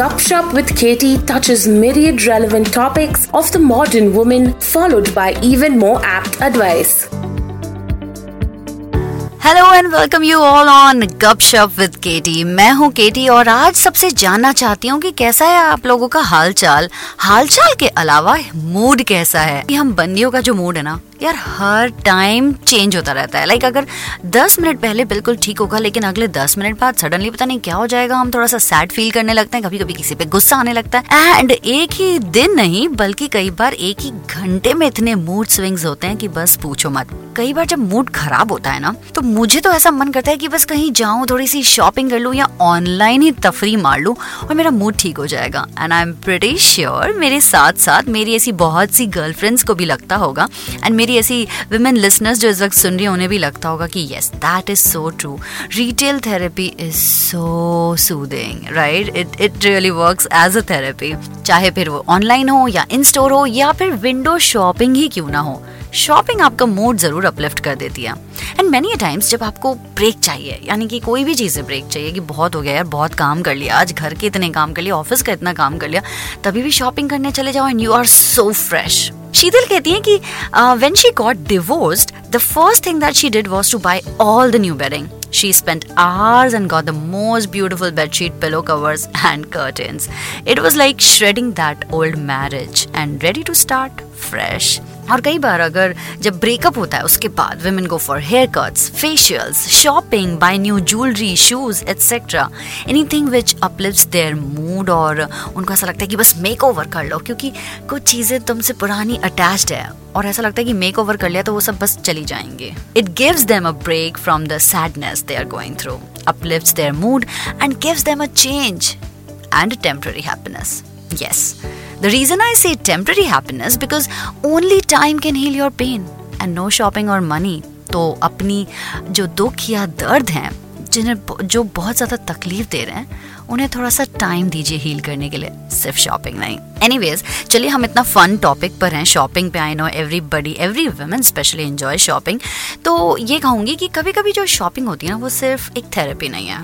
Gupshup with Katie touches myriad relevant topics of the modern woman, followed by even more apt advice. Hello and welcome you all on Gupshup with KT मैं हूँ केटी और आज सबसे जानना चाहती हूँ कि कैसा है आप लोगों का हालचाल हालचाल के अलावा मूड कैसा है हम बंदियों का जो मूड है ना यार, हर टाइम चेंज होता रहता है। लाइक अगर 10 मिनट पहले बिल्कुल ठीक होगा, लेकिन अगले 10 मिनट बाद सडनली पता नहीं क्या हो जाएगा, हम थोड़ा सा सैड फील करने लगते हैं कभी कभी किसी पे गुस्सा आने लगता है। एंड एक ही दिन नहीं, बल्कि कई बार एक ही घंटे में इतने मूड स्विंग्स होते हैं कि बस पूछो मत। कई बार जब मूड खराब होता है ना तो मुझे तो ऐसा मन करता है कि बस कहीं जाऊँ, थोड़ी सी शॉपिंग कर लूँ या ऑनलाइन ही तफरी मार लूँ और मेरा मूड ठीक हो जाएगा। And I am pretty sure मेरे साथ साथ मेरी ऐसी बहुत सी गर्लफ्रेंड्स को भी लगता होगा। एंड मेरी ऐसी विमेन लिसनर्स जो इस वक्त सुन रही है, उन्हें भी लगता होगा कि yes that is so true retail therapy is so soothing right it it really work as a therapy चाहे फिर वो ऑनलाइन हो या इन स्टोर हो या फिर विंडो शॉपिंग ही क्यों ना हो शॉपिंग आपका मूड ज़रूर अपलिफ्ट कर देती है. एंड मेनी टाइम्स जब आपको ब्रेक चाहिए, यानी कि कोई भी चीज़ ब्रेक चाहिए कि बहुत हो गया यार, बहुत काम कर लिया, आज घर के इतने काम कर लिया ऑफ़िस का इतना काम कर लिया, तभी भी शॉपिंग करने चले जाओ and you are so fresh Sheetal कहती है कि when she got divorced the first thing that she did was to buy all the new bedding She spent hours and got the most beautiful bedsheet, pillow covers, and curtains. It was like shredding that old marriage and ready to start fresh. और कई बार अगर जब breakup होता है, उसके बाद women go for haircuts facials shopping buy new jewellery shoes etcetera anything which uplifts their mood और उनको ऐसा लगता है कि बस मेक ओवर कर लो, क्योंकि कुछ चीज़ें तुमसे पुरानी अटैच्ड है और ऐसा लगता है कि मेक ओवर कर लिया तो वो सब बस चली जाएँगे। It gives them a break from the sadness they are going through uplifts their mood and gives them a change and temporary happiness yes The reason I say temporary happiness, because only time can heal your pain and no shopping or money. तो अपनी जो दुख या दर्द हैं, जिन्हें जो बहुत ज़्यादा तकलीफ़ दे रहे हैं, उन्हें थोड़ा सा टाइम दीजिए हील करने के लिए, सिर्फ़ शॉपिंग नहीं। एनीवेज चलिए हम इतना फन टॉपिक पर हैं शॉपिंग पे I know everybody every women specially enjoy shopping तो ये कहूँगी कि कभी कभी जो शॉपिंग होती है ना, वो सिर्फ़ एक थेरेपी नहीं है,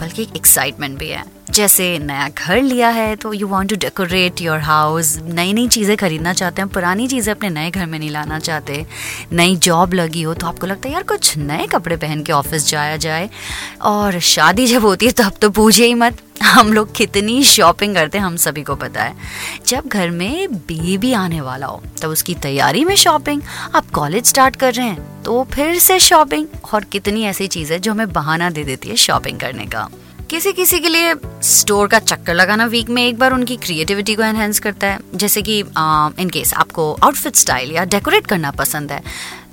बल्कि एक एक्साइटमेंट भी है। जैसे नया घर लिया है तो you want to decorate your house नई नई चीज़ें खरीदना चाहते हैं पुरानी चीज़ें अपने नए घर में नहीं लाना चाहते. नई जॉब लगी हो तो आपको लगता है, यार, कुछ नए कपड़े पहन के ऑफ़िस जाया जाए. और शादी जब होती है तो अब तो पूछे ही मत. हम लोग कितनी शॉपिंग करते हैं, हम सभी को पता है. जब घर में बेबी आने वाला हो, तब तो उसकी तैयारी में शॉपिंग आप कॉलेज स्टार्ट कर रहे हैं तो फिर से शॉपिंग और कितनी ऐसी चीज़ें जो हमें बहाना दे देती है शॉपिंग करने का. किसी किसी के लिए स्टोर का चक्कर लगाना वीक में एक बार उनकी क्रिएटिविटी को एनहेंस करता है। जैसे कि इन केस आपको आउटफिट स्टाइल या डेकोरेट करना पसंद है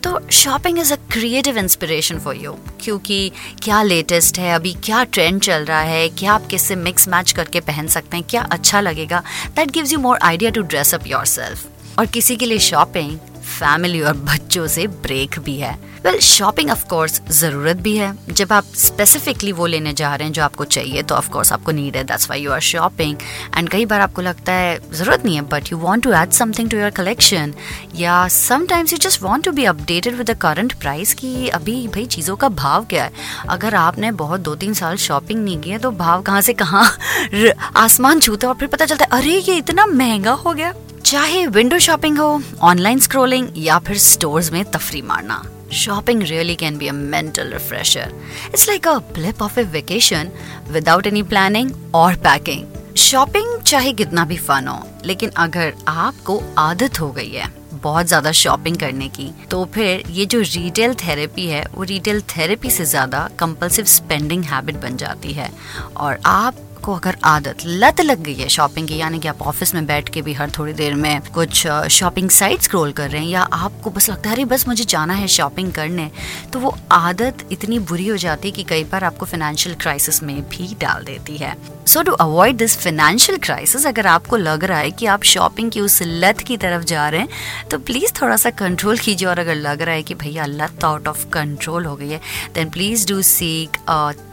तो shopping is a creative inspiration for you क्योंकि क्या लेटेस्ट है, अभी क्या ट्रेंड चल रहा है, क्या आप किससे मिक्स मैच करके पहन सकते हैं, क्या अच्छा लगेगा? That gives you more idea to dress up yourself और किसी के लिए शॉपिंग फैमिली और बच्चों से ब्रेक भी है। वेल शॉपिंग ऑफ़ कोर्स ज़रूरत भी है। जब आप स्पेसिफिकली वो लेने जा रहे हैं जो आपको चाहिए तो ऑफ़ कोर्स आपको नीड है। That's why you are shopping and कई बार आपको लगता है ज़रूरत नहीं है but you want to add something to your collection या sometimes you just want to be updated with the current price कि अभी भाई चीज़ों का भाव क्या है? अगर आपने बहुत दो तीन साल शॉपिंग नहीं की है तो भाव कहाँ से कहाँ आसमान छूता और फिर पता चलता है, अरे, ये इतना महँगा हो गया। चाहे विंडो शॉपिंग हो ऑनलाइन स्क्रोलिंग या फिर स्टोर्स में तफरी मारना, shopping really can be a mental refresher. It's like a blip of a vacation without any planning or packing. Shopping चाहे कितना भी फन हो, लेकिन अगर आपको आदत हो गई है बहुत ज़्यादा शॉपिंग करने की तो फिर ये जो रिटेल थेरेपी है, वो रिटेल थेरेपी से ज़्यादा कंपल्सिव स्पेंडिंग हैबिट बन जाती है और आप आपको अगर आदत लत लग गई है शॉपिंग की, यानी कि आप ऑफ़िस में बैठ के भी हर थोड़ी देर में कुछ शॉपिंग साइट स्क्रॉल कर रहे हैं, या आपको बस लगता है, अरे, बस मुझे जाना है शॉपिंग करने तो वो आदत इतनी बुरी हो जाती है कि कई बार आपको फाइनेंशियल क्राइसिस में भी डाल देती है। So to avoid this financial crisis अगर आपको लग रहा है कि आप शॉपिंग की उस लत की तरफ़ जा रहे हैं तो प्लीज़ थोड़ा सा कंट्रोल कीजिए। और अगर लग रहा है कि भैया लत आउट ऑफ़ कंट्रोल हो गई है then please do seek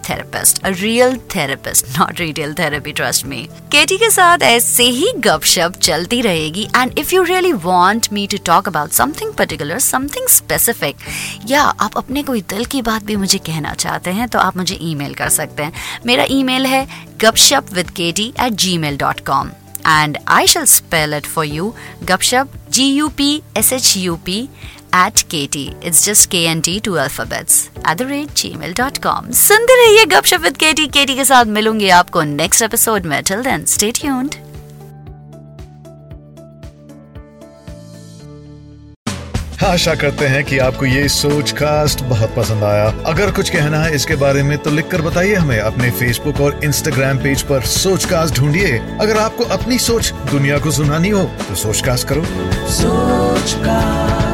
therapist, a real therapist, not retail therapy, trust me. KT के साथ ऐसे ही गपशप चलती रहेगी and if you really want me to talk about something particular something specific या आप अपने कोई दिल की बात भी मुझे कहना चाहते हैं तो आप मुझे ईमेल कर सकते हैं मेरा ईमेल है Gupshup with KT at Gmail dot com and I shall spell it for you. Gupshup, G U P S H U P at KT. It's just K and T, two alphabets. At the rate gmail.com. सुनते रहिए गपशप with केटी केटी के साथ मिलूँगी आपको next episode में. Till then stay tuned आशा करते हैं कि आपको ये सोच कास्ट बहुत पसंद आया. अगर कुछ कहना है इसके बारे में तो लिखकर बताइए हमें. अपने फेसबुक और इंस्टाग्राम पेज पर सोच कास्ट ढूंढिए. अगर आपको अपनी सोच दुनिया को सुनानी हो तो सोच कास्ट करो. सोच कास्ट